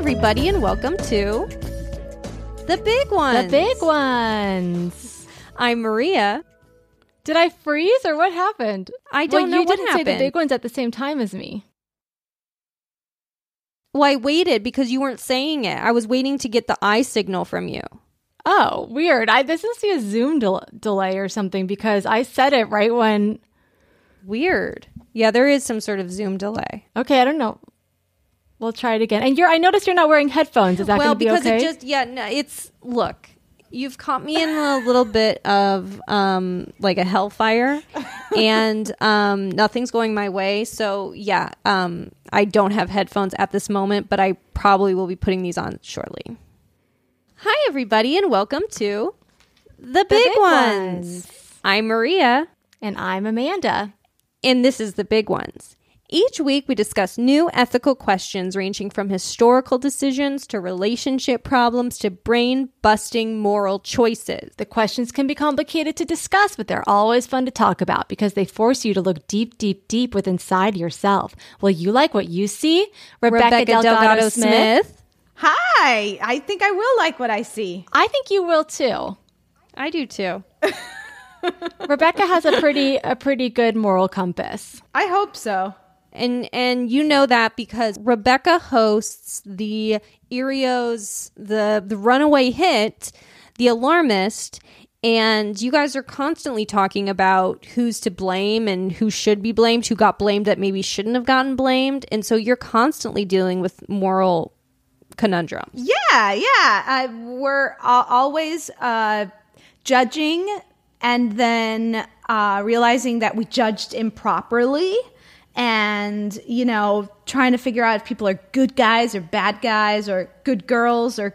Everybody, and welcome to the big ones. The big ones. I'm Maria. Did I freeze or what happened? I don't well, know you what didn't say the big ones at the same time as me. Well, I waited because you weren't saying it. I was waiting to get the eye signal from you. Oh, weird. I this must be a Zoom del- delay or something because I said it right when. Weird. Yeah, there is some sort of Zoom delay. Okay, I don't know. We'll try it again. And you're. I noticed you're not wearing headphones. Is that well, be because okay? it just yeah, no, it's look. You've caught me in a little bit of um like a hellfire and um nothing's going my way. So yeah, um I don't have headphones at this moment, but I probably will be putting these on shortly. Hi everybody and welcome to The, Big, Big ones. Ones. I'm Maria and I'm Amanda. and this is The Big Ones. Each week, we discuss new ethical questions ranging from historical decisions to relationship problems to brain busting moral choices. The questions can be complicated to discuss, but they're always fun to talk about because they force you to look deep, deep, deep within inside yourself. Will you like what you see? Rebecca, Delgado, Smith. Hi, I think I will like what I see. I think you will too. I do too. Rebecca has a pretty a pretty good moral compass. I hope so. And and you know that because Rebecca hosts the Earios the the runaway hit, The Alarmist, and you guys are constantly talking about who's to blame and who should be blamed, who got blamed that maybe shouldn't have gotten blamed, and so you're constantly dealing with moral conundrums. Yeah, yeah. Uh, we're al- always uh, judging and then uh, realizing that we judged improperly and, you know, trying to figure out if people are good guys or bad guys or good girls or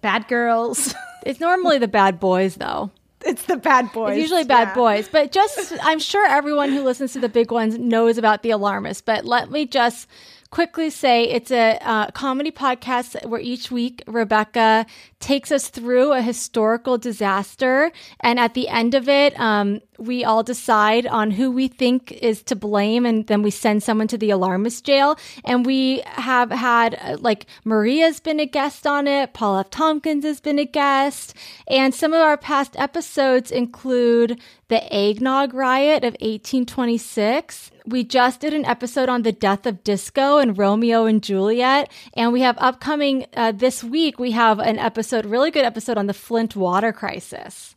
bad girls. It's normally the bad boys though. it's the bad boys. It's usually bad yeah. boys, but just I'm sure everyone who listens to the big ones knows about the alarmist. But let me just quickly say it's a uh, comedy podcast where each week Rebecca takes us through a historical disaster, and at the end of it, um, we all decide on who we think is to blame, and then we send someone to the alarmist jail. And we have had uh, like Maria's been a guest on it, Paul F. Tompkins has been a guest, and some of our past episodes include the eggnog riot of 1826. We just did an episode on the death of disco and Romeo and Juliet, and we have upcoming uh, this week. We have an episode, really good episode on the Flint water crisis.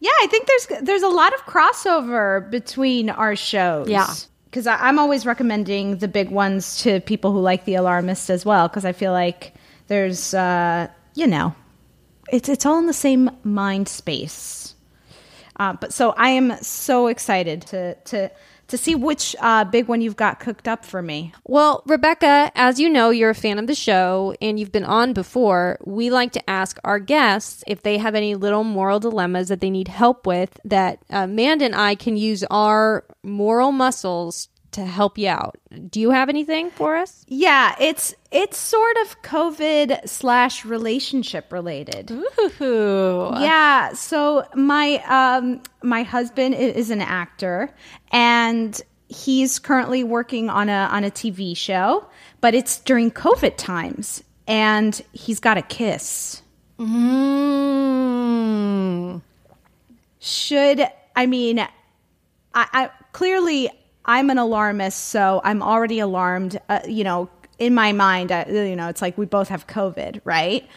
Yeah, I think there's there's a lot of crossover between our shows. Yeah. because I'm always recommending the big ones to people who like the Alarmist as well. Because I feel like there's, uh, you know, it's it's all in the same mind space. Uh, but so I am so excited to to to see which uh, big one you've got cooked up for me. Well, Rebecca, as you know, you're a fan of the show and you've been on before. We like to ask our guests if they have any little moral dilemmas that they need help with that uh, Amanda and I can use our moral muscles to help you out. Do you have anything for us? Yeah, it's it's sort of COVID slash relationship related. Ooh. Yeah, so my um my husband is an actor and he's currently working on a on a TV show, but it's during COVID times and he's got a kiss. Mm. Should I mean I, I clearly I'm an alarmist, so I'm already alarmed. Uh, you know, in my mind, uh, you know, it's like we both have COVID, right?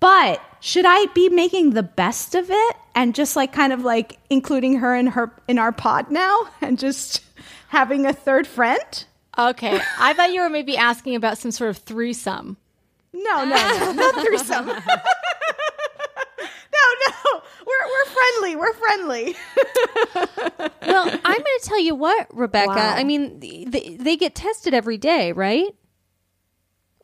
But should I be making the best of it and just like kind of like including her in her in our pod now and just having a third friend? Okay, I thought you were maybe asking about some sort of threesome. No, no, no, no threesome. no, no, we're we're friendly. We're friendly. Well, I'm going to tell you what, Rebecca. Wow. I mean, they, they get tested every day, right?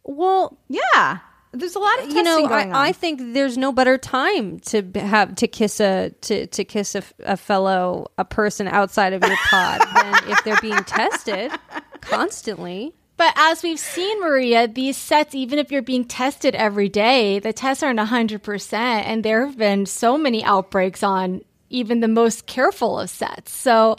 Well, yeah, there's a lot of testing you know. I, I think there's no better time to have to kiss a to, to kiss a fellow a person outside of your pod than if they're being tested constantly. But as we've seen, Maria, these sets, even if you're being tested every day, the tests aren't 100%. And there have been so many outbreaks on even the most careful of sets. So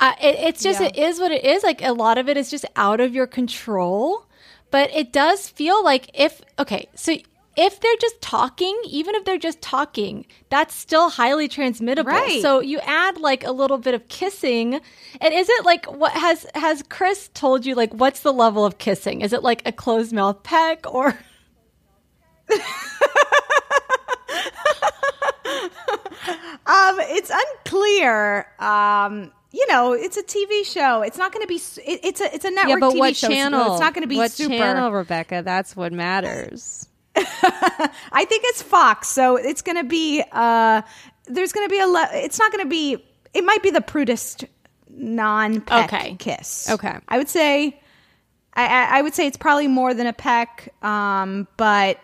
uh, it, it's just, Yeah. it is what it is. Like a lot of it is just out of your control. But it does feel like if, okay, so if they're just talking, even if they're just talking, that's still highly transmittable. Right. So you add like a little bit of kissing, and is it like what has has Chris told you? Like, what's the level of kissing? Is it like a closed mouth peck or? Um, it's unclear. Um, you know, it's a TV show. It's not going to be. It, it's a it's a network yeah, but TV what show. so channel? it's not going to be what super. channel, Rebecca? That's what matters. I think it's Fox, so it's going to be. Uh, there's going to be a. Le- it's not going to be. It might be the prudest non-peck Okay. kiss. Okay. I would say. I, I would say it's probably more than a peck, um, but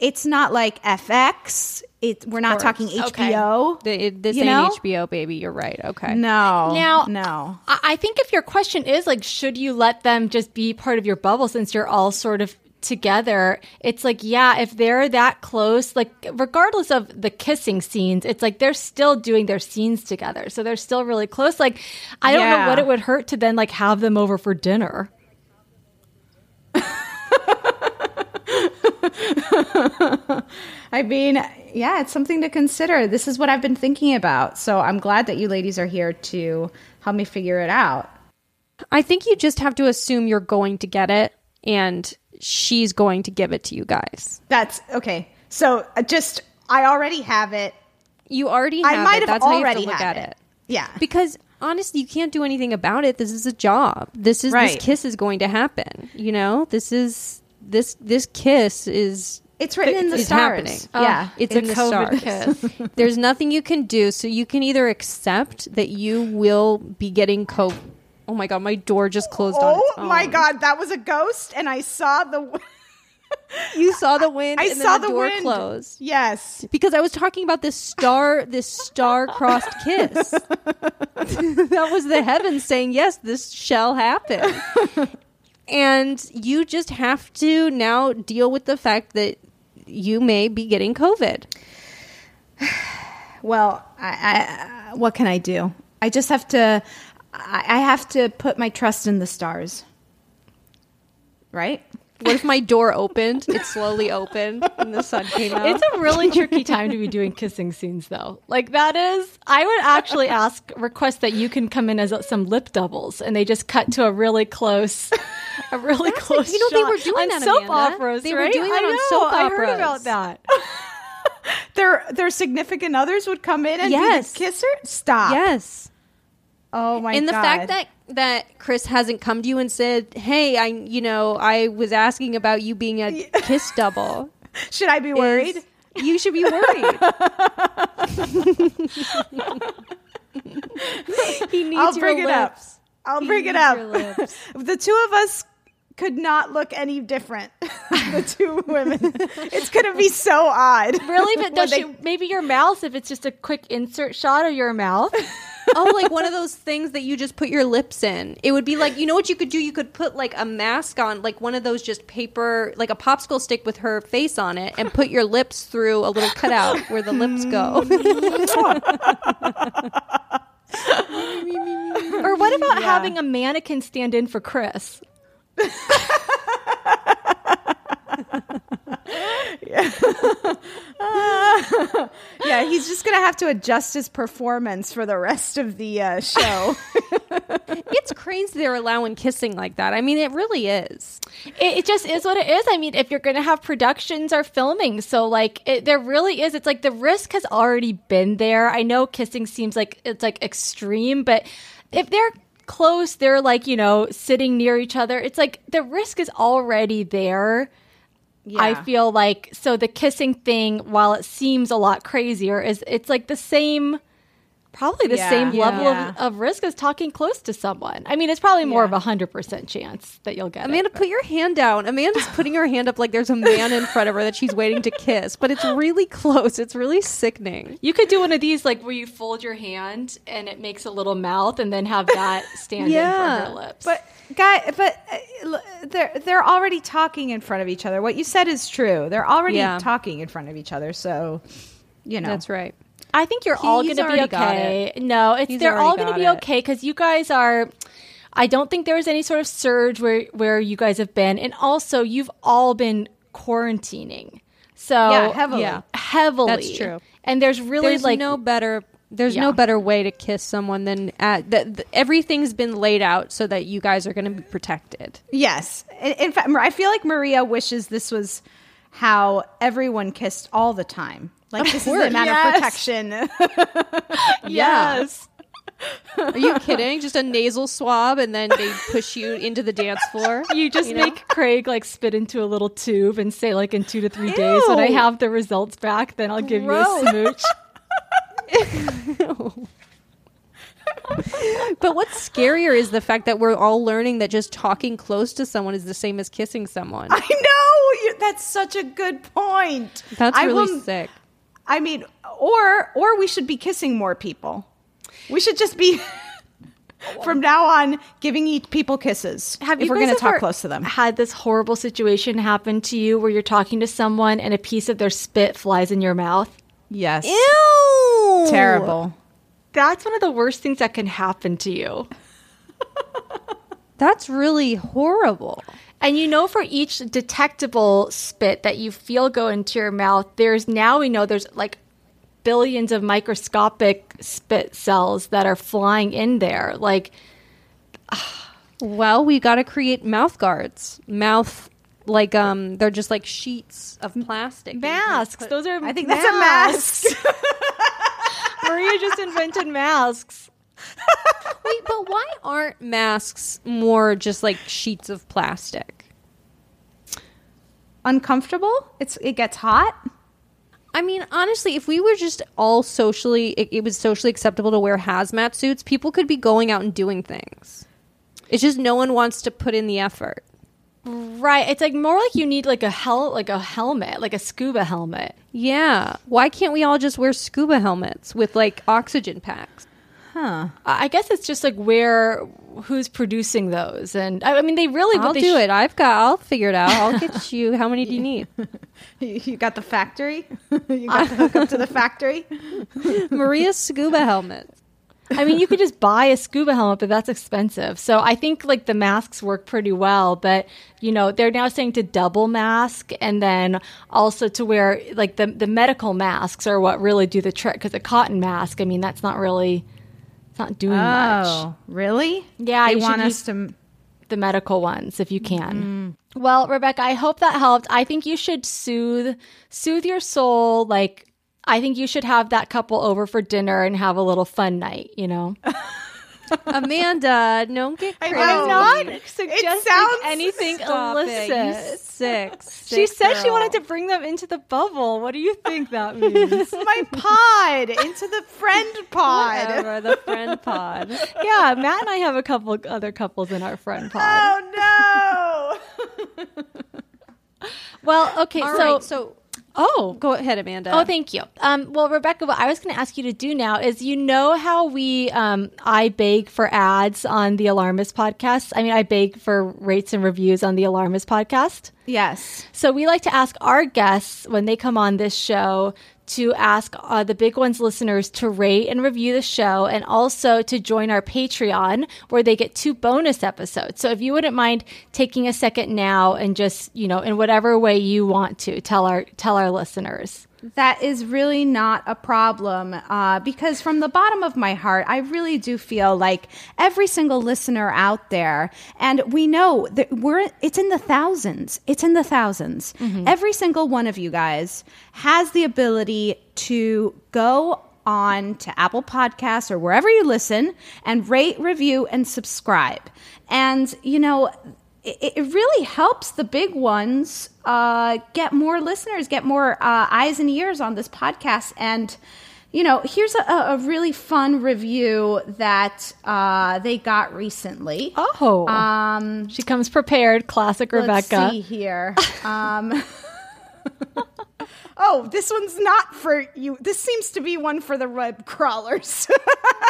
it's not like FX. It we're not talking Okay. HBO. The- it- this You ain't know? HBO, baby. You're right. Okay. No, Now- no. I I think if your question is like, should you let them just be part of your bubble since you're all sort of together? It's like, yeah, if they're that close, like regardless of the kissing scenes, it's like they're still doing their scenes together, so they're still really close. Like, I don't know what it would hurt to then like have them over for dinner. I mean, yeah, it's something to consider. This is what I've been thinking about. So I'm glad that you ladies are here to help me figure it out. I think you just have to assume you're going to get it, and she's going to give it to you guys. That's okay. So uh, just, I already have it. You already have I might it. have That's how you have already to look had at it. it. Yeah. Because honestly, you can't do anything about it. This is a job. This is Right. this kiss is going to happen. You know, this is this this kiss is It's written in the is stars. happening. Yeah. It's The in the COVID stars. kiss. There's nothing you can do. So you can either accept that you will be getting COVID. Oh my god, my door just closed on Oh my God, that was a ghost, and I saw the. You saw the wind. I saw the, the door wind. closed. Yes. because I was talking about this star, this star-crossed kiss. that was the heavens saying, "Yes, this shall happen." and you just have to now deal with the fact that you may be getting COVID. Well, I, I, what can I do? I just have to. I, I have to put my trust in the stars. Right. What if my door opened? It slowly opened, and the sun came out. It's a really tricky time to be doing kissing scenes, though. Like that is, I would actually ask, request that you can come in as some lip doubles, and they just cut to a really close, a really close. you know, they were doing on that, soap Amanda. operas. They were doing that I on know, soap I heard operas. about that. Their their significant others would come in and Yes. be the kisser. Stop. yes. Oh my god. and the god. fact that that Chris hasn't come to you and said, "Hey, I, you know, I was asking about you being a kiss double." should I be worried? is- you should be worried. he needs I'll your bring it up. lips. I'll He bring it up. the two of us could not look any different. the two women. It's gonna be so odd. Really, but does they- she, maybe your mouth if it's just a quick insert shot of your mouth. Oh, like one of those things that you just put your lips in. It would be like, you know what you could do? You could put like a mask on, like one of those just paper, like a popsicle stick with her face on it, and put your lips through a little cutout where the lips go. or what about having a mannequin stand in for Chris? yeah, yeah. he's just gonna have to adjust his performance for the rest of the uh, show. it's crazy they're allowing kissing like that. I mean, it really is. it, it just is what it is. I mean, if you're going to have productions or filming, so like it, there really is. It's like the risk has already been there. I know kissing seems like it's like extreme, but if they're close, they're like you know sitting near each other. It's like the risk is already there. I feel like so the kissing thing, while it seems a lot crazier, is it's like the same. Probably the Yeah. same level Yeah. of, of risk as talking close to someone. I mean, it's probably more Yeah. of a hundred percent chance that you'll get it. Amanda, put your hand down. Amanda's putting her hand up like there's a man in front of her that she's waiting to kiss, but it's really close. It's really sickening. You could do one of these like where you fold your hand and it makes a little mouth and then have that stand in Yeah. for her lips. But guy, but uh, they're they're already talking in front of each other. What you said is true. They're already Yeah. talking in front of each other. So, you know, That's right. I think you're all going to be already got okay. No, it's He's they're all going to be it. okay because you guys are. I don't think there was any sort of surge where where you guys have been, and also you've all been quarantining. So Yeah, heavily. Yeah. heavily. That's true. And there's really There's like no better. There's Yeah. no better way to kiss someone than at that. th- everything's been laid out so that you guys are going to be protected. yes. In, in fact, I feel like Maria wishes this was how everyone kissed all the time. Like this is a matter Yes. of protection. yes. Are you kidding? Just a nasal swab and then they push you into the dance floor. You just make Craig like spit into a little tube and say like in two to three days when I have the results back, then I'll give Gross. you a smooch. But what's scarier is the fact that we're all learning that just talking close to someone is the same as kissing someone. I know you, that's such a good point. That's I really will- sick. I mean, or or we should be kissing more people. We should just be from now on giving each people kisses. Have if you we're going to talk close to them? Had this horrible situation happen to you where you're talking to someone and a piece of their spit flies in your mouth? Yes. Ew! Terrible. That's one of the worst things that can happen to you. That's really horrible. And you know, for each detectable spit that you feel go into your mouth, there's now we know there's like billions of microscopic spit cells that are flying in there. Like, Well, we got to create mouth guards. Mouth, like, um, they're just like sheets of plastic. that you can masks. put- Those are I think that's a mask. Maria just invented masks. Wait, but why aren't masks more just like sheets of plastic? Uncomfortable? It's it gets hot. I mean, honestly, if we were just all socially, it, it was socially acceptable to wear hazmat suits, people could be going out and doing things. It's just no one wants to put in the effort. Right. It's like more like you need like a hel like a helmet, like a scuba helmet. Yeah. Why can't we all just wear scuba helmets with like oxygen packs? Huh. I I guess it's just like where who's producing those, and I I mean they really. I'll they do sh- it. I've got. I'll figure it out. I'll get you. How many do you need? You you got the factory? you got to hook up to the factory? Maria's scuba helmet. I mean, you could just buy a scuba helmet, but that's expensive. So I think like the masks work pretty well, but you know they're now saying to double mask and then also to wear like the the medical masks are what really do the trick because a cotton mask, I mean, that's not really it's not doing oh, much. Oh, really? Yeah, They you want us to the medical ones if you can. Mm. Well, Rebecca, I hope that helped. I think you should soothe soothe your soul like I think you should have that couple over for dinner and have a little fun night, you know. Amanda, don't get crazy. I'm not suggesting sounds- anything Stop it, you illicit. sick, She sick said she wanted to bring them into the bubble. What do you think that means? my pod into the friend pod. Whatever, the friend pod. yeah, Matt and I have a couple other couples in our friend pod. Oh no! Well, okay, All so right, so oh, go ahead, Amanda. Oh, thank you. Um, well, Rebecca, what I was going to ask you to do now is you know how we, um, I beg for ads on the Alarmist podcast. I mean, I beg for rates and reviews on the Alarmist podcast. yes. So we like to ask our guests when they come on this show to ask uh, the big ones listeners to rate and review the show and also to join our Patreon where they get two bonus episodes. So if you wouldn't mind taking a second now and just, you know, in whatever way you want to tell our tell our listeners. That is really not a problem uh, because from the bottom of my heart, I really do feel like every single listener out there, and we know that we're it's in the thousands. It's in the 1000s Every single one of you guys has the ability to go on to Apple Podcasts or wherever you listen and rate, review, and subscribe. And you know it, it really helps the big ones uh, get more listeners, get more uh, eyes and ears on this podcast. And, you know, here's a, a really fun review that uh, they got recently. Oh, Um, she comes prepared. Classic Rebecca. Let's see here. Um, oh, this one's not for you. This seems to be one for the web crawlers.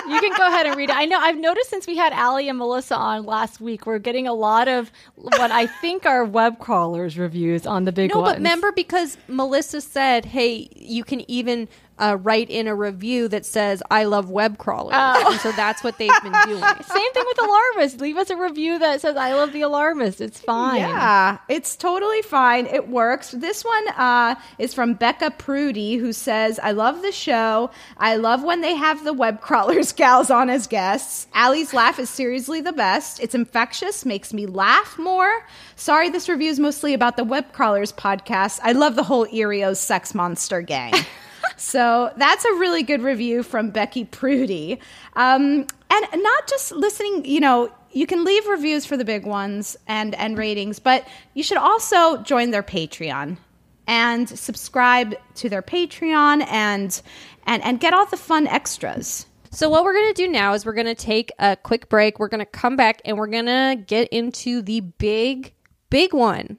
You can go ahead and read it. I know I've noticed since we had Allie and Melissa on last week, we're getting a lot of what I think are web crawlers reviews on the big No, ones. but remember because Melissa said, "Hey, you can even uh, write in a review that says I love web crawlers," and so that's what they've been doing. Same thing with alarmist. Leave us a review that says "I love the alarmist." It's fine. Yeah, it's totally fine. It works. This one uh, is from Becca Prudy, who says, I love the show. I love when they have the web crawlers gals on as guests. Allie's laugh is seriously the best. It's infectious, makes me laugh more. Sorry, this review is mostly about the web crawlers podcast. I love the whole Earios sex monster gang. So that's a really good review from Becky Prudy. Um, and not just listening, you know, you can leave reviews for the big ones and, and ratings, but you should also join their Patreon and subscribe to their Patreon and and, and get all the fun extras. So what we're going to do now is we're going to take a quick break. We're going to come back and we're going to get into the big, big one.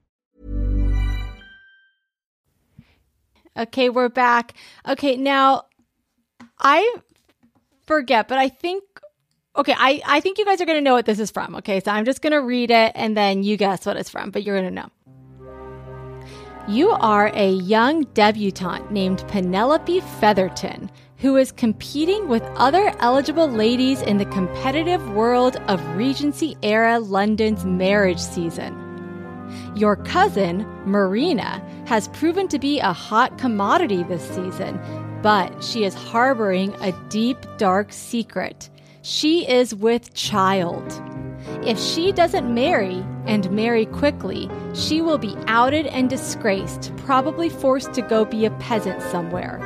Okay, we're back. Okay, now I forget, but I think okay, I, I think you guys are gonna know what this is from. Okay, so I'm just gonna read it and then you guess what it's from, but you're gonna know. You are a young debutante named Penelope Featherton who is competing with other eligible ladies in the competitive world of Regency era London's marriage season. Your cousin, Marina, has proven to be a hot commodity this season, but she is harboring a deep, dark secret. She is with child. If she doesn't marry, and marry quickly, she will be outed and disgraced, probably forced to go be a peasant somewhere.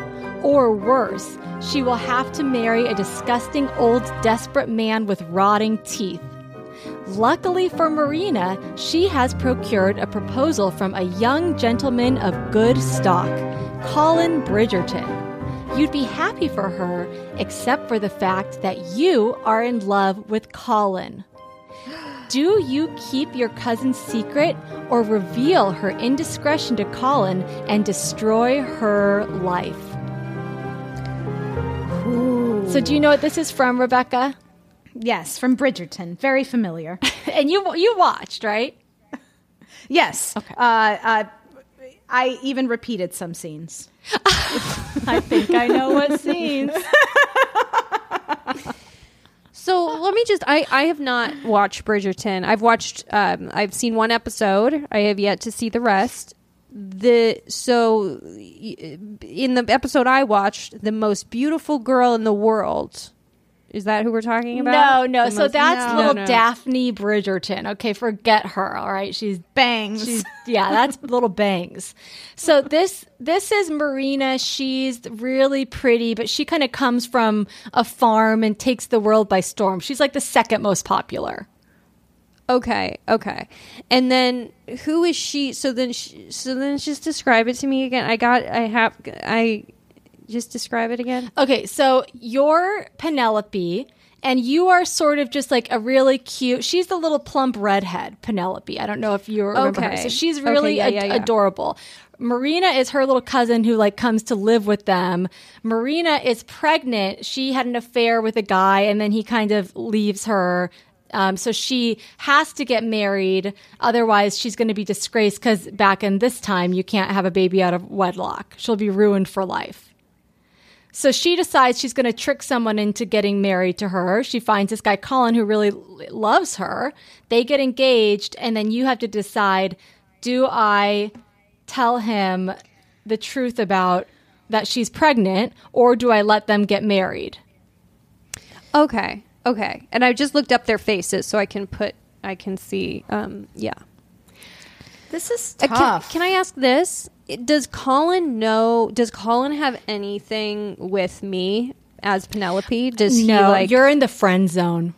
Or worse, she will have to marry a disgusting old desperate man with rotting teeth. Luckily for Marina, she has procured a proposal from a young gentleman of good stock, Colin Bridgerton. You'd be happy for her, except for the fact that you are in love with Colin. Do you keep your cousin's secret or reveal her indiscretion to Colin and destroy her life? So, do you know what this is from, Rebecca? Yes, from Bridgerton. Very familiar. And you you watched, right? yes. Okay. Uh, uh, I even repeated some scenes. I think I know what scenes. So let me just I I have not watched Bridgerton. I've watched um I've seen one episode. I have yet to see the rest. The so in the episode I watched, the most beautiful girl in the world. Is that who we're talking about? no. The So most- that's No, little no. Daphne Bridgerton. Okay, forget her. All right, she's Bangs. She's yeah, that's little bangs. So this this is Marina. She's really pretty, but she kind of comes from a farm and takes the world by storm. She's like the second most popular. Okay, okay. And then who is she? So then, she, so then, just describe it to me again. I got. I have. I just describe it again. Okay, so you're Penelope and you are sort of just like a really cute. She's the little plump redhead, Penelope. I don't know if you remember her. Okay. So she's Okay, really yeah, ad- yeah, yeah. adorable. Marina is her little cousin who like comes to live with them. Marina is pregnant. She had an affair with a guy and then he kind of leaves her. Um, so she has to get married. Otherwise, she's going to be disgraced because back in this time, you can't have a baby out of wedlock. She'll be ruined for life. So she decides she's going to trick someone into getting married to her. She finds this guy, Colin, who really loves her. They get engaged, and then you have to decide do I tell him the truth about that she's pregnant, or do I let them get married? Okay. Okay. And I just looked up their faces so I can put I can see um yeah. This is Uh, can- tough. Can, I ask this? Does Colin know does Colin have anything with me as Penelope? Does he no, like you're in the friend zone.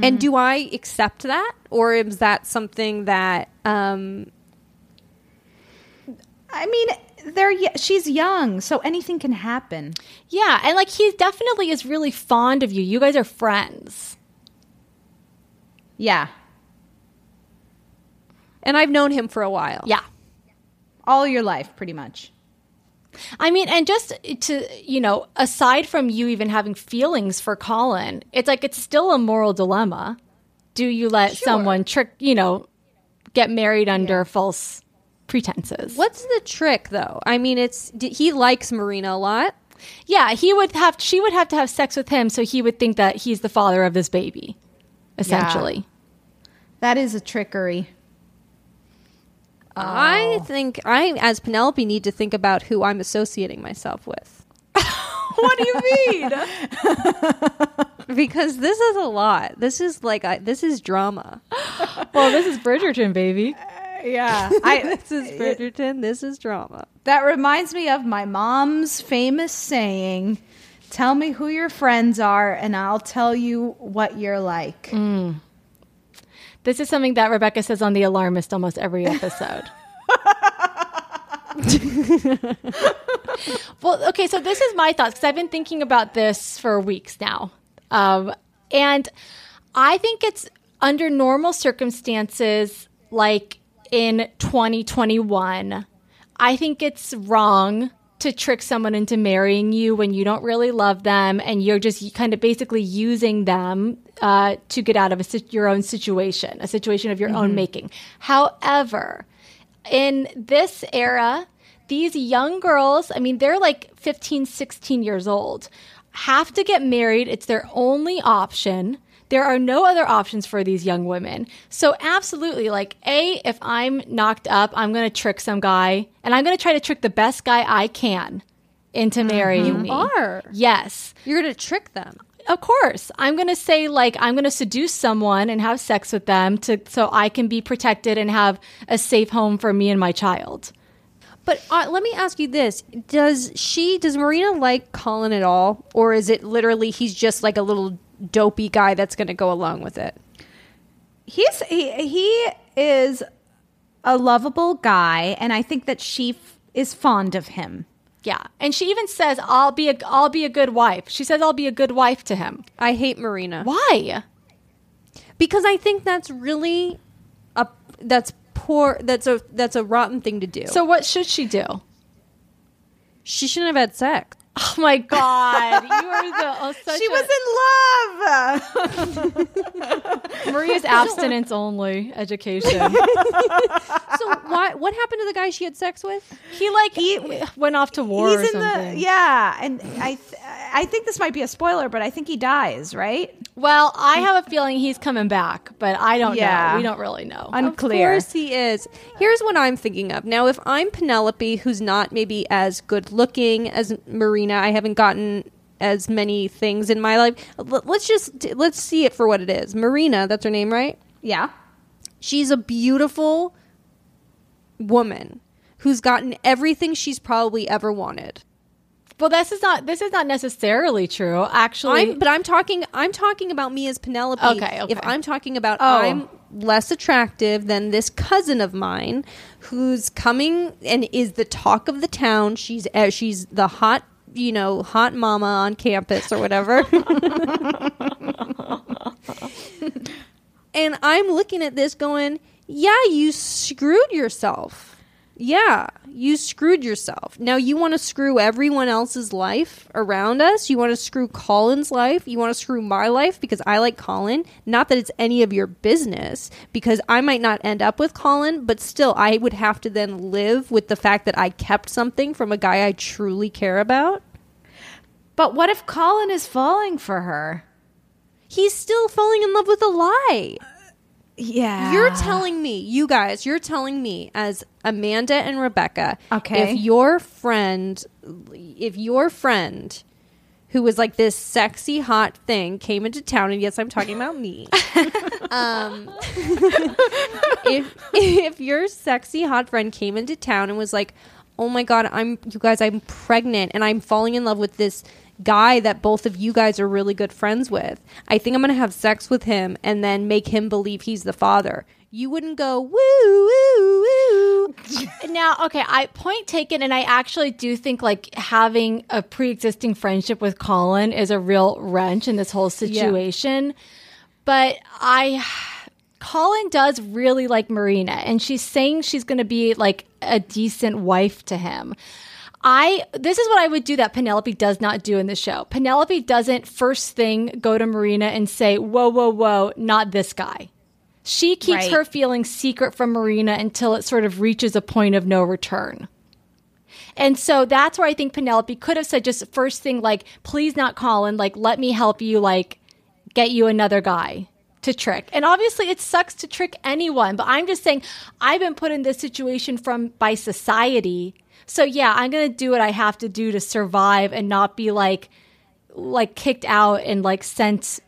and do I accept that? Or is that something that um I mean, they're she's young, so anything can happen. Yeah, and like he definitely is really fond of you. You guys are friends. Yeah, and I've known him for a while. Yeah. all your life, pretty much. I mean, and just to, you know, aside from you even having feelings for Colin, it's like it's still a moral dilemma. Do you let someone trick, you know, get married under false pretenses? What's the trick though? I mean it's he likes Marina a lot. Yeah, he would have, she would have to have sex with him so he would think that he's the father of this baby, essentially. That is a trickery. I oh. think I as Penelope need to think about who I'm associating myself with. what do you mean? because this is a lot. This is like I, this is drama. well, this is Bridgerton, baby. Uh, yeah, I. This is Bridgerton. This is drama. that reminds me of my mom's famous saying: "Tell me who your friends are, and I'll tell you what you're like." Mm. This is something that Rebecca says on The Alarmist almost every episode. well, okay, so this is my thoughts because I've been thinking about this for weeks now. Um, and I think it's under normal circumstances, like in 2021, I think it's wrong to trick someone into marrying you when you don't really love them and you're just kind of basically using them uh, to get out of a, your own situation, a situation of your own making. However, in this era, these young girls, I mean, they're like 15, 16 years old, have to get married. It's their only option. There are no other options for these young women. So, absolutely, like, A, if I'm knocked up, I'm going to trick some guy and I'm going to try to trick the best guy I can into marrying me. are. Yes. You're gonna trick them. Of course. I'm going to say like I'm going to seduce someone and have sex with them to so I can be protected and have a safe home for me and my child. But uh, let me ask you this: Does she? Does Marina like Colin at all, or is it literally he's just like a little dopey guy that's going to go along with it? He's he, he is a lovable guy, and I think that she f- is fond of him. Yeah. And she even says I'll be a I'll be a good wife. She says I'll be a good wife to him. I hate Marina Why? because I think that's really a that's poor. That's a that's a rotten thing to do. So what should she do? she shouldn't have had sex. Oh my god. You are the oh, such She a- was in love. Maria's abstinence only education. So why? What happened to the guy she had sex with? He like he went off to war or He's in something. the yeah, and I th- I think this might be a spoiler, but I think he dies. Right? Well, I have a feeling he's coming back, but I don't Yeah. know. We don't really know. Unclear. Of course he is. Here's what I'm thinking of. Now, if I'm Penelope, who's not maybe as good looking as Marina, I haven't gotten as many things in my life. Let's just let's see it for what it is. Marina, that's her name, right? Yeah. She's a beautiful woman who's gotten everything she's probably ever wanted. Well, this is not this is not necessarily true. Actually, I'm, but I'm talking. I'm talking about me as Penelope. Okay, okay. If I'm talking about, Oh. I'm less attractive than this cousin of mine, who's coming and is the talk of the town. She's uh, she's the hot you know, hot mama on campus or whatever. and I'm looking at this going, yeah, you screwed yourself. Yeah, you screwed yourself. Now you want to screw everyone else's life around us. You want to screw Colin's life. You want to screw my life because I like Colin. Not that it's any of your business because I might not end up with Colin, but still, I would have to then live with the fact that I kept something from a guy I truly care about. But what if Colin is falling for her? He's still falling in love with a lie. Yeah. You're telling me, you guys, you're telling me as Amanda and Rebecca, Okay. if your friend, if your friend who was like this sexy hot thing came into town, and yes, I'm talking about me. um, if if your sexy hot friend came into town and was like, "Oh my god, I'm you guys, I'm pregnant and I'm falling in love with this guy that both of you guys are really good friends with. I think I'm going to have sex with him and then make him believe he's the father." You wouldn't go woo woo woo. Now, okay, I point taken, and I actually do think like having a pre-existing friendship with Colin is a real wrench in this whole situation. But I, Colin does really like Marina, and she's saying she's going to be like a decent wife to him. I this is what I would do that Penelope does not do in the show. Penelope doesn't first thing go to Marina and say, "Whoa, whoa, whoa, not this guy." She keeps Right. her feelings secret from Marina until it sort of reaches a point of no return. And so that's where I think Penelope could have said just first thing like, please not Colin, like let me help you like get you another guy to trick. And obviously it sucks to trick anyone, but I'm just saying I've been put in this situation from by society. So yeah, I'm going to do what I have to do to survive and not be like like kicked out and like sent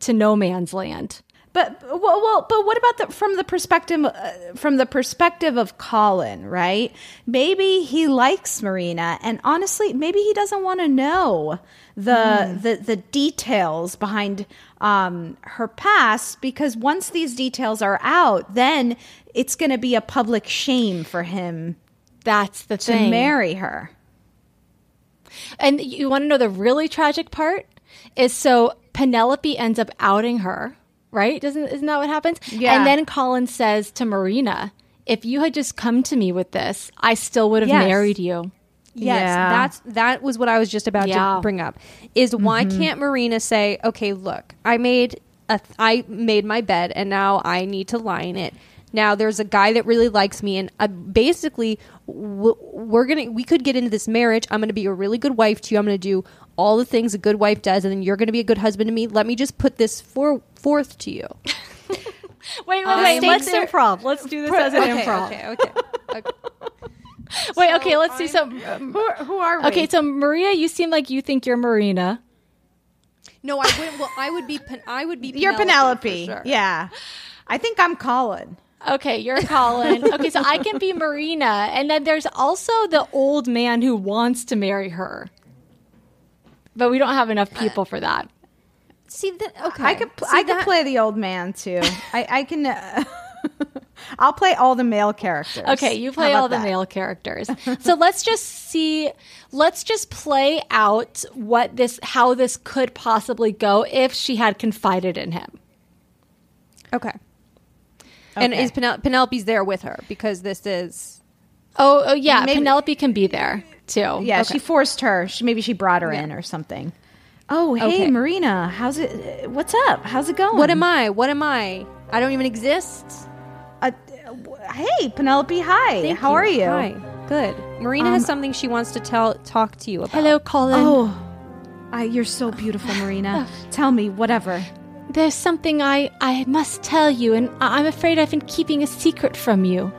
to no man's land. But well, well, but what about the from the perspective uh, from the perspective of Colin, right? Maybe he likes Marina, and honestly, maybe he doesn't want to know the the the details behind um, her past because once these details are out, then it's going to be a public shame for him That's the to thing. marry her. And you want to know the really tragic part is so Penelope ends up outing her, right? Doesn't isn't that what happens? Yeah. And then Colin says to Marina, "If you had just come to me with this, I still would have Yes. married you." Yes, Yeah. that's that was what I was just about Yeah. to bring up. Is why can't Marina say, "Okay, look, I made a I made my bed and now I need to lie in it." Now there's a guy that really likes me, and uh, basically w- we're gonna we could get into this marriage. I'm gonna be a really good wife to you. I'm gonna do all the things a good wife does, and then you're gonna be a good husband to me. Let me just put this for, forth to you. Wait, wait, Um, wait. Let's stakes improv. Let's do this as an okay, improv. okay, okay, okay. Wait, okay. Let's do some. um, Who, who are we? Okay, so Maria, you seem like you think you're Marina. No, I wouldn't. Well, I would be. Pen- I would be. you're Penelope. sure. Yeah, I think I'm Colin. Okay, you're Colin. okay, so I can be Marina, and then there's also the old man who wants to marry her, but we don't have enough people for that. See that? Okay, I could pl- See I could play the old man too. I I can. Uh, I'll play all the male characters. Okay, you play all the that? male characters. so let's just see let's just play out what this how this could possibly go if she had confided in him. Okay. And is Penel- Penelope's there with her because this is Oh, oh yeah, Maybe- Penelope can be there too. Yeah, Okay. she forced her. She, maybe she brought her in or something. Oh, hey, Okay. Marina, how's it? What's up? How's it going? what am I? What am I? I don't even exist. Uh, hey, Penelope. Hi. Thank How are you? Hi. Good. Marina has something she wants to tell talk to you about. Hello, Colin. Oh, I, you're so beautiful, Marina. Tell me whatever. There's something I I must tell you, and I- I'm afraid I've been keeping a secret from you.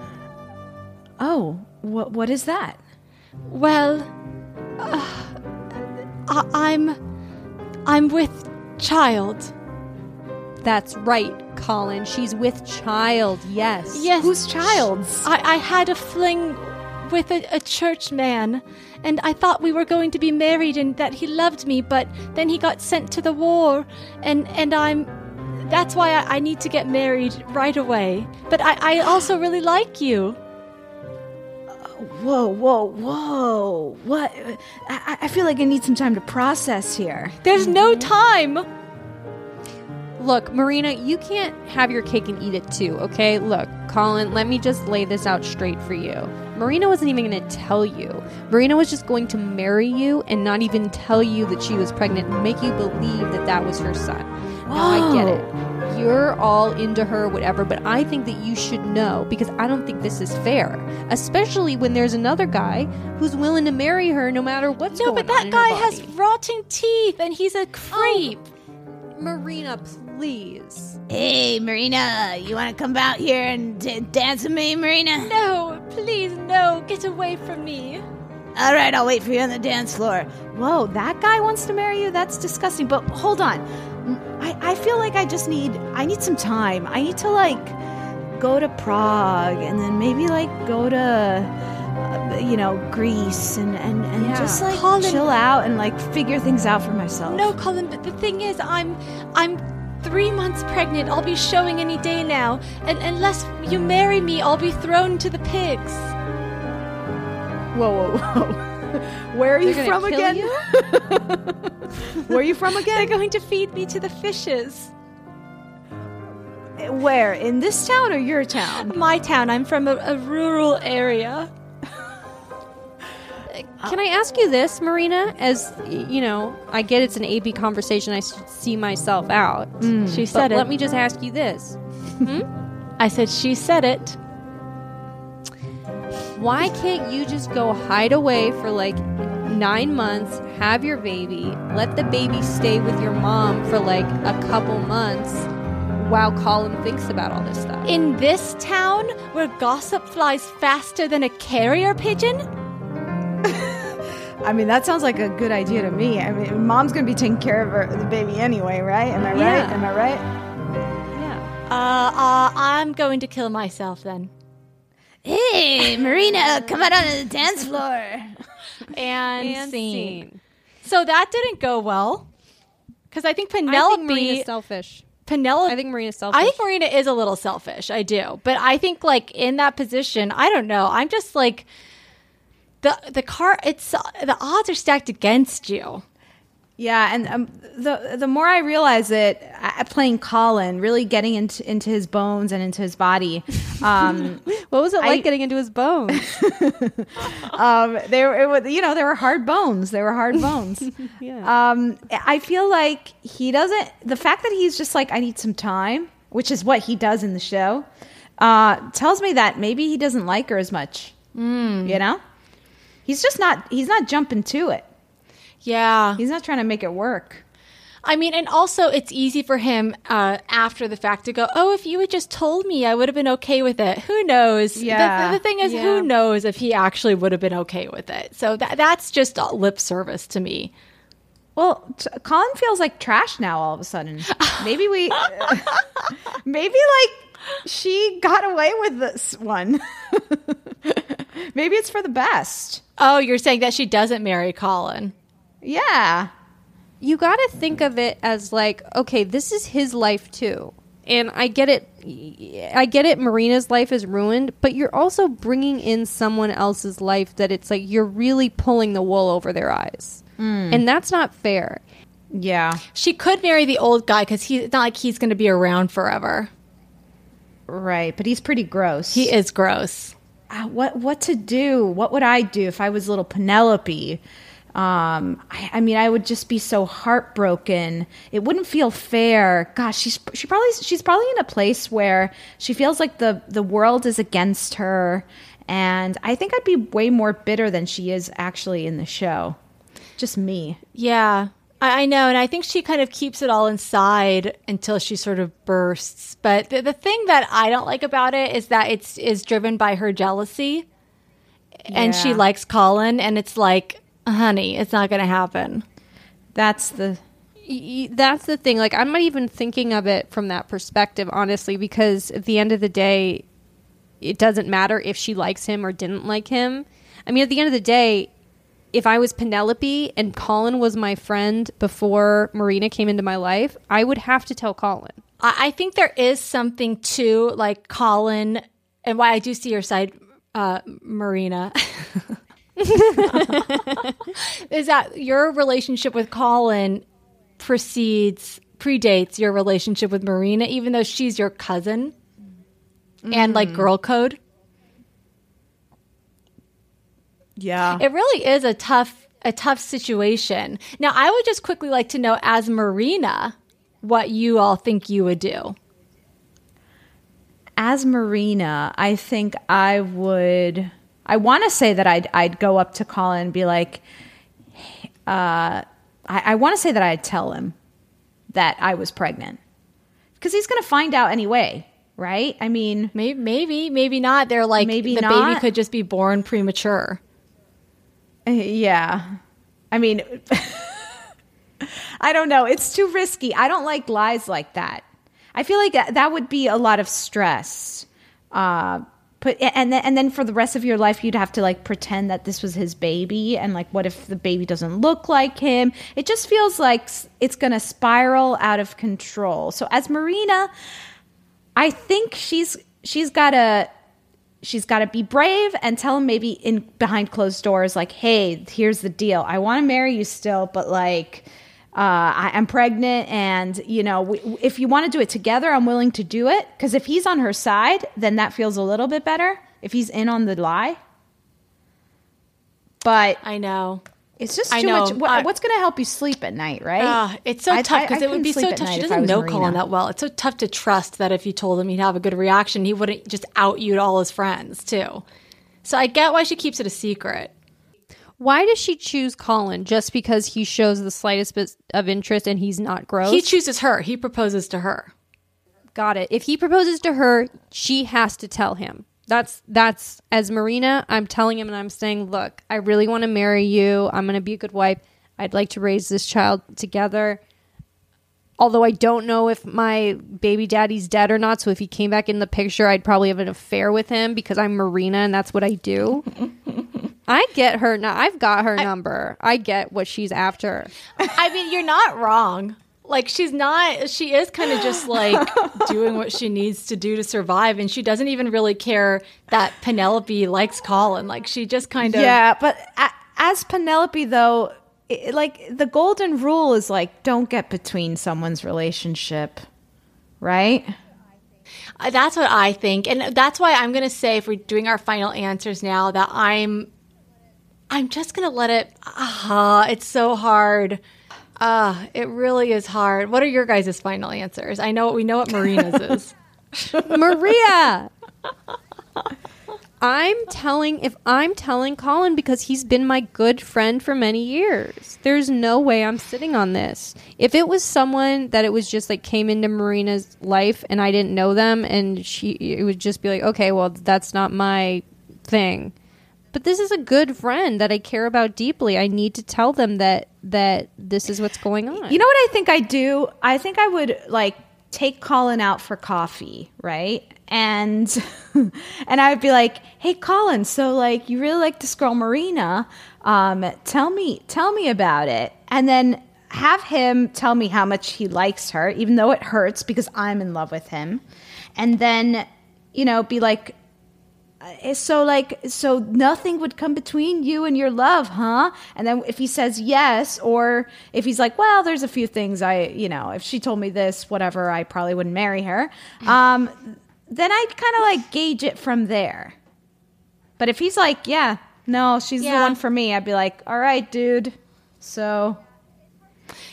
Oh, what what is that? Well, uh, I, I'm I'm with child. That's right, Colin. She's with child. Yes. Yes, Whose child's? I, I had a fling with a, a church man, and I thought we were going to be married and that he loved me, but then he got sent to the war, and, and I'm. That's why I, I need to get married right away. But I, I also really like you. Whoa, whoa, whoa! What? I, I feel like I need some time to process here. There's no mm-hmm. time. Look, Marina, you can't have your cake and eat it too, okay? Look, Colin, let me just lay this out straight for you. Marina wasn't even going to tell you. Marina was just going to marry you and not even tell you that she was pregnant and make you believe that that was her son. Now, I get it. You're all into her, whatever, but I think that you should know because I don't think this is fair. Especially when there's another guy who's willing to marry her no matter what's No, going but on. that in her guy has rotting teeth and he's a oh, creep. Marina, please. Hey, Marina, you want to come out here and d- dance with me, Marina? No, please, no, get away from me. All right, I'll wait for you on the dance floor. Whoa, that guy wants to marry you? That's disgusting. But hold on. Mm, I, I feel like I just need I need some time. I need to like go to Prague and then maybe like go to uh, you know, Greece and and, and Yeah. just like Colin- chill out and like figure things out for myself. No, Colin, but the thing is, I'm, I'm three months pregnant. I'll be showing any day now, and unless you marry me, I'll be thrown to the pigs. Whoa, whoa, whoa. Where are you from again? you? Where are you from again? They're going to feed me to the fishes. Where? In this town or your town? My town. I'm from a, a rural area. Can I ask you this, Marina? As you know, I get it's an AB conversation. I see myself out. Mm. She But said it. let me just ask you this: hmm? I said she said it. Why can't you just go hide away for like nine months, have your baby, let the baby stay with your mom for like a couple months, while Colin thinks about all this stuff? In this town, where gossip flies faster than a carrier pigeon, I mean, that sounds like a good idea to me. I mean, mom's gonna be taking care of her, the baby anyway, right? Am I right? Yeah. Am I right? yeah. uh, uh, I'm going to kill myself then. Hey, Marina, come out on the dance floor. And, And scene. scene. So that didn't go well. Because I think I Penelope. think Marina's selfish. Penelope. I think Marina's selfish. I think Marina is a little selfish. I do, but I think like in that position, I don't know. I'm just like the the car. It's the odds are stacked against you. Yeah, and um, the the more I realize it, I, playing Colin, really getting into into his bones and into his body. Um, What was it I- like getting into his bones? um, they were, it was, you know, they were hard bones. They were hard bones. yeah. um, I feel like he doesn't. The fact that he's just like, I need some time, which is what he does in the show, uh, tells me that maybe he doesn't like her as much. Hmm. You know, he's just not. He's not jumping to it. Yeah, He's not trying to make it work. I mean, and also it's easy for him uh, after the fact to go, "Oh, if you had just told me, I would have been okay with it." Who knows? Yeah. The, the thing is, Yeah. who knows if he actually would have been okay with it? So that that's just lip service to me. Well, t- Colin feels like trash now. All of a sudden, maybe we, maybe like she got away with this one. maybe it's for the best. Oh, you're saying that she doesn't marry Colin? Yeah. you got to think of it as like, okay, this is his life too. And I get it. I get it. Marina's life is ruined, but you're also bringing in someone else's life that it's like you're really pulling the wool over their eyes. Hmm. And that's not fair. Yeah. She could marry the old guy because he's not like he's going to be around forever. Right. But he's pretty gross. He is gross. Uh, what what to do? What would I do if I was little Penelope? Um, I, I mean, I would just be so heartbroken. It wouldn't feel fair. Gosh, she's she probably she's probably in a place where she feels like the the world is against her, and I think I'd be way more bitter than she is actually in the show. Just me. Yeah, I, I know. And I think she kind of keeps it all inside until she sort of bursts. But the, the thing that I don't like about it is that it's is driven by her jealousy. And she likes Colin, and it's like, honey, it's not going to happen. That's the That's the thing. Like, I'm not even thinking of it from that perspective, honestly, because at the end of the day, it doesn't matter if she likes him or didn't like him. I mean, at the end of the day, if I was Penelope and Colin was my friend before Marina came into my life, I would have to tell Colin. I, I think there is something to like Colin, and why I do see your side, uh, Marina. is that your relationship with Colin precedes predates your relationship with Marina, even though she's your cousin and like girl code? Yeah. It really is a tough a tough situation. Now, I would just quickly like to know as Marina what you all think you would do. As Marina, I think I would. I want to say that I'd I'd go up to Colin and be like, uh, I, I want to say that I'd tell him that I was pregnant because he's going to find out anyway, right? I mean, Maybe maybe, maybe not. They're like Maybe the baby could just be born premature. Yeah. I mean, I don't know. It's too risky. I don't like lies like that. I feel like that, that would be a lot of stress. Uh, but and then and then for the rest of your life, you'd have to like pretend that this was his baby, and like, what if the baby doesn't look like him? It just feels like it's gonna spiral out of control. So as Marina, I think she's she's got to she's got to be brave and tell him maybe in behind closed doors like hey here's the deal. I want to marry you still but like uh, I, i'm pregnant and you know if you want to do it together i'm willing to do it. Because if he's on her side then that feels a little bit better. If he's in on the lie. But I know. It's just I too know. much what, I- what's going to help you sleep at night right Ah, it's so I- tough because it would be so tough. She night if I doesn't know Marina. Colin that well. It's so tough to trust that if you told him he'd have a good reaction, he wouldn't just out you to all his friends too. So I get why she keeps it a secret. Why does she choose Colin? Just because he shows the slightest bit of interest and he's not gross? He chooses her. He proposes to her. Got it. If he proposes to her, she has to tell him. That's that's as Marina, I'm telling him and I'm saying, "Look, I really want to marry you. I'm going to be a good wife. I'd like to raise this child together." Although I don't know if my baby daddy's dead or not, so if he came back in the picture, I'd probably have an affair with him because I'm Marina and that's what I do. I get her now. I've got her number. I get what she's after. I mean, you're not wrong. Like she's not. She is kind of just like doing what she needs to do to survive, and she doesn't even really care that Penelope likes Colin. Like she just kind of Yeah, but as Penelope, though, it, like the golden rule is like don't get between someone's relationship, right? Uh, That's what I think, and that's why I'm going to say, if we're doing our final answers now, that I'm, I'm just going to let it. Ah, it's so hard. Ah, it really is hard. What are your guys' final answers? I know what we know what Marina's is. Maria. I'm telling if I'm telling Colin because he's been my good friend for many years. There's no way I'm sitting on this. If it was someone that it was just like came into Marina's life and I didn't know them and she it would just be like, "Okay, well, that's not my thing." But this is a good friend that I care about deeply. I need to tell them that that this is what's going on. You know what I think I do? I think I would like take Colin out for coffee, right? And and I would be like, "Hey, Colin, so like you really like this girl Marina? Um, tell me, tell me about it." And then have him tell me how much he likes her, even though it hurts because I'm in love with him. And then, you know, be like, so like so nothing would come between you and your love huh? And then if he says yes or if he's like well there's a few things i you know if she told me this whatever i probably wouldn't marry her. Um then i'd kind of like gauge it from there. But if he's like yeah no she's the one for me i'd be like all right dude. So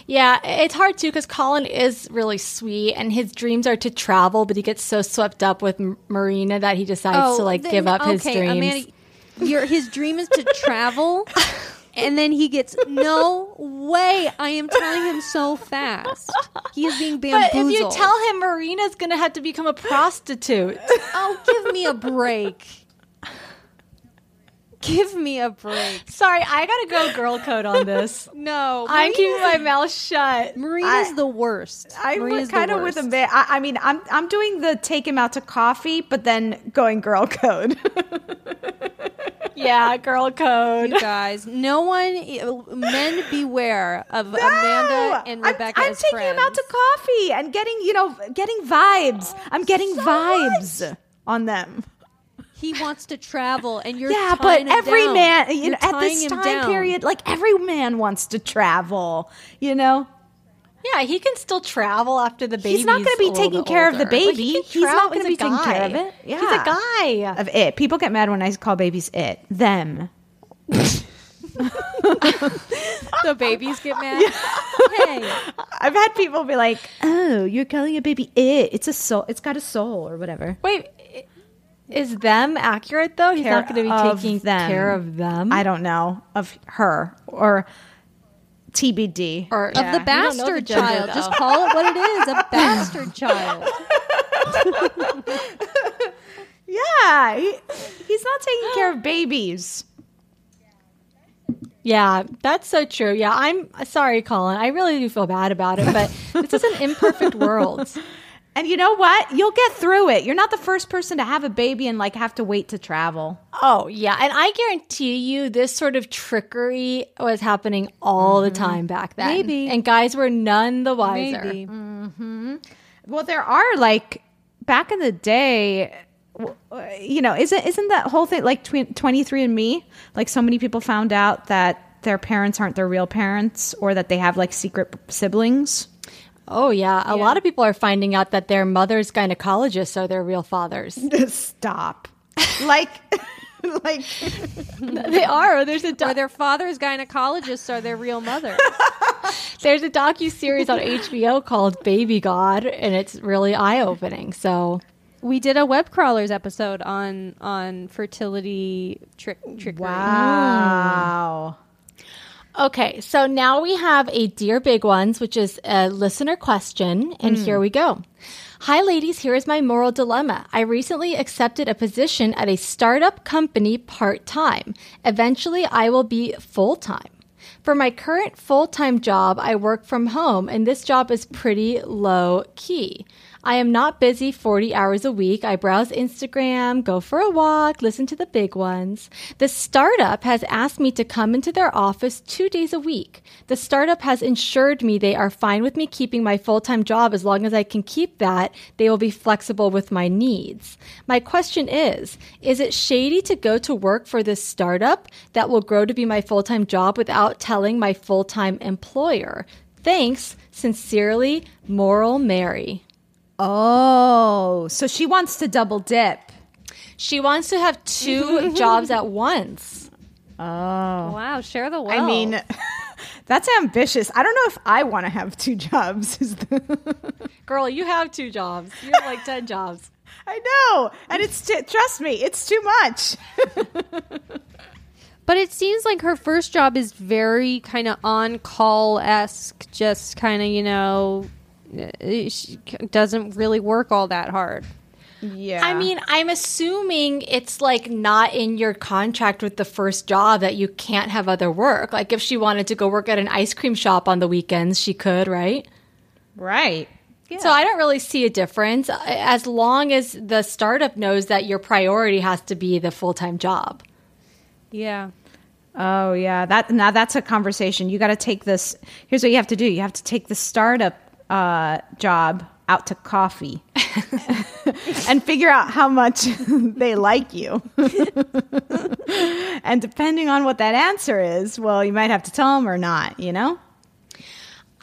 Yeah, it's hard too because Colin is really sweet, and his dreams are to travel, but he gets so swept up with M- Marina that he decides to oh, like Oh, then- give up his okay, dreams. Amanda, your his dream is to travel, and then he gets no way. I am telling him so fast. He is being but bamboozled. if you tell him Marina's going to have to become a prostitute, oh, give me a break. Give me a break. sorry, I got to go girl code on this. No, I'm keeping my mouth shut. Marina's the worst. I'm Marina's the kind of with worst. a bit. I, I mean, I'm I'm doing the take him out to coffee, but then going girl code. Yeah, girl code. You guys, no one, men beware of Amanda and I'm- Rebecca I'm, as taking friends. him out to coffee and getting, you know, getting vibes. I'm getting vibes on them. He wants to travel, and you're yeah, but tying him every down. man, you You're know, at this time down. period, like every man wants to travel. You know, Yeah, he can still travel after the baby. He's not gonna be taking care of the baby. He's not gonna be taking care of it. Yeah, He's a guy. of it. People get mad when I call babies it. Them. the babies get mad. Hey, I've had people be like, "Oh, you're calling a baby it? It's a soul. It's got a soul or whatever." Wait, i- is them accurate though? He's not going to be taking them. care of them. I don't know of her or TBD. Or of the We the bastard gender, child. though. Just call it what it is a bastard child. yeah, he, he's not taking care of babies. Yeah, that's so true. Yeah, I'm sorry, Colin. I really do feel bad about it, but this is an imperfect world. And you know what? You'll get through it. You're not the first person to have a baby and like have to wait to travel. Oh, yeah. And I guarantee you this sort of trickery was happening all the mm-hmm. time back then. Maybe. And guys were none the wiser. Maybe. Mm-hmm. Well, there are like back in the day, you know, isn't isn't that whole thing like twenty three and Me? Like so many people found out that their parents aren't their real parents, or that they have like secret siblings. Oh, yeah. A lot of people are finding out that their mother's gynecologists are their real fathers. Stop. like, like they are. There's a Or doc- their father's gynecologists are their real mother. there's a docu series on HBO called Baby God, and it's really eye opening. So we did a web crawlers episode on on fertility trick trickery. wow. Okay, so now we have a Dear Big Ones, which is a listener question, and here we go. Hi, ladies. Here is my moral dilemma. I recently accepted a position at a startup company part time. Eventually, I will be full time. For my current full time job, I work from home, and this job is pretty low key. I am not busy 40 hours a week. I browse Instagram, go for a walk, listen to the big ones. The startup has asked me to come into their office two days a week. The startup has assured me they are fine with me keeping my full time job as long as I can keep that. They will be flexible with my needs. My question is Is it shady to go to work for this startup that will grow to be my full time job without telling my full time employer? Thanks, sincerely, Moral Mary. Oh, so she wants to double dip. She wants to have two jobs at once. Oh. Wow, share the wealth. I mean, that's ambitious. I don't know if I want to have two jobs. Girl, you have two jobs. You have like 10 jobs. I know, and it's t- trust me, it's too much. But it seems like her first job is very kind of on call esque, just kind of, you know, Uh, she doesn't really work all that hard. Yeah, I mean, I'm assuming it's like not in your contract with the first job that you can't have other work. Like if she wanted to go work at an ice cream shop on the weekends, she could, right? right. So I don't really see a difference uh, as long as the startup knows that your priority has to be the full time job. Yeah. Oh yeah, that now that's a conversation. You got to take this. Here's what you have to do. You have to take the startup uh, job out to coffee and figure out how much they like you. and depending on what that answer is, well, you might have to tell them or not. You know.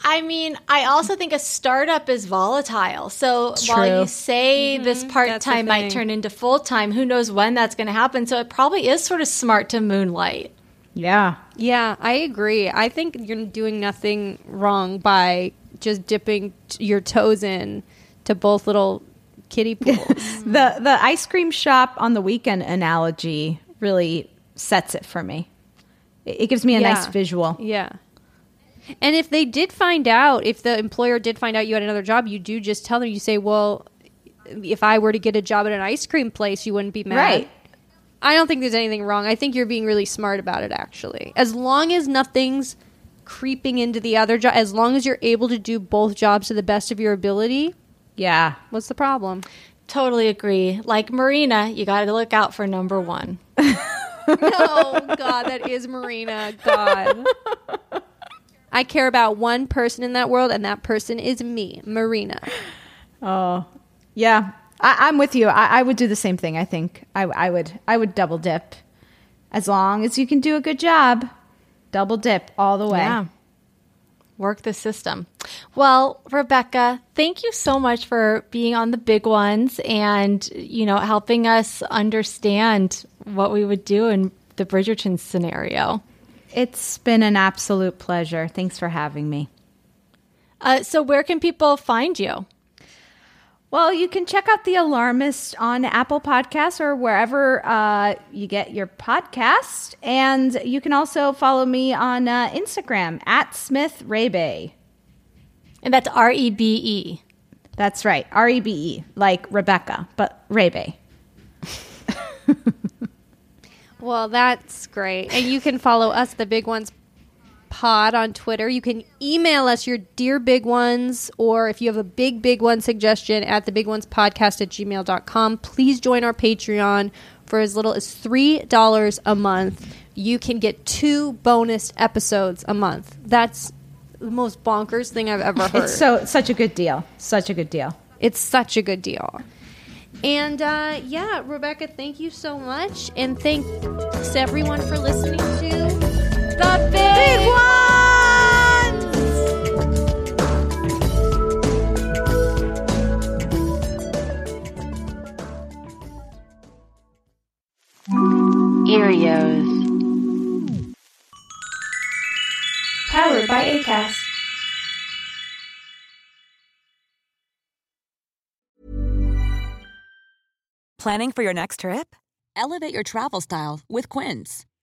I mean, I also think a startup is volatile. So while you say this part time might turn into full time, who knows when that's going to happen? So it probably is sort of smart to moonlight. Yeah. Yeah, I agree. I think you're doing nothing wrong by just dipping t- your toes in to both little kiddie pools. The the ice cream shop on the weekend analogy really sets it for me. It, it gives me a Yeah. nice visual. yeah. And if they did find out, if the employer did find out you had another job, you do just tell them, you say, well, if I were to get a job at an ice cream place, you wouldn't be mad. Right. I don't think there's anything wrong. I think you're being really smart about it, actually. As long as nothing's creeping into the other job, as long as you're able to do both jobs to the best of your ability, Yeah. what's the problem? Totally agree. Like Marina, you got to look out for number one. No, God, that is Marina. God. I care about one person in that world, and that person is me, Marina. Oh, yeah. I, I'm with you. I, I would do the same thing. I think I, I would. I would double dip, as long as you can do a good job. Double dip all the way. Yeah. Work the system. Well, Rebecca, thank you so much for being on the big ones and, you know, helping us understand what we would do in the Bridgerton scenario. It's been an absolute pleasure. Thanks for having me. Uh, so, where can people find you? Well, you can check out The Alarmist on Apple Podcasts or wherever uh, you get your podcast. And you can also follow me on uh, Instagram at Smith Rebe. And that's R E B E. That's right. R E B E, like Rebecca, but Rebe. Well, that's great. And you can follow us, the Big Ones Pod, on Twitter. You can email us your dear big ones, or if you have a big, big one suggestion at the big ones podcast at gmail.com. Please join our Patreon for as little as $3 a month. You can get two bonus episodes a month. That's the most bonkers thing I've ever heard. It's so such a good deal. Such a good deal. It's such a good deal. And uh, yeah, Rebecca, thank you so much. And thanks everyone for listening to The Big, Ones! Earios. Powered by ACAST. Planning for your next trip? Elevate your travel style with Quince.